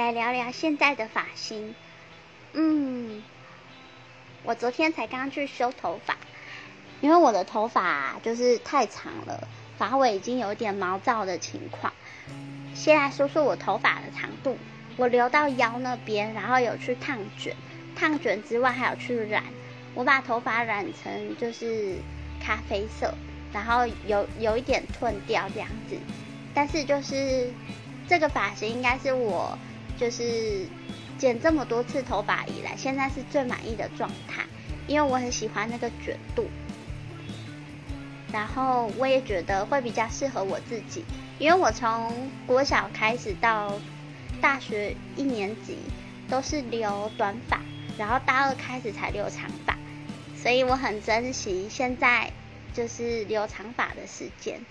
来聊聊现在的发型。嗯，我昨天才刚去修头发，因为我的头发就是太长了，发尾已经有点毛躁的情况。先来说说我头发的长度，我留到腰那边，然后有去烫卷，烫卷之外还有去染。我把头发染成就是咖啡色，然后有有一点褪掉这样子。但是就是这个发型应该是我就是剪这么多次头发以来，现在是最满意的状态，因为我很喜欢那个卷度，然后我也觉得会比较适合我自己，因为我从国小开始到大学一年级都是留短发，然后大二开始才留长发，所以我很珍惜现在就是留长发的时间。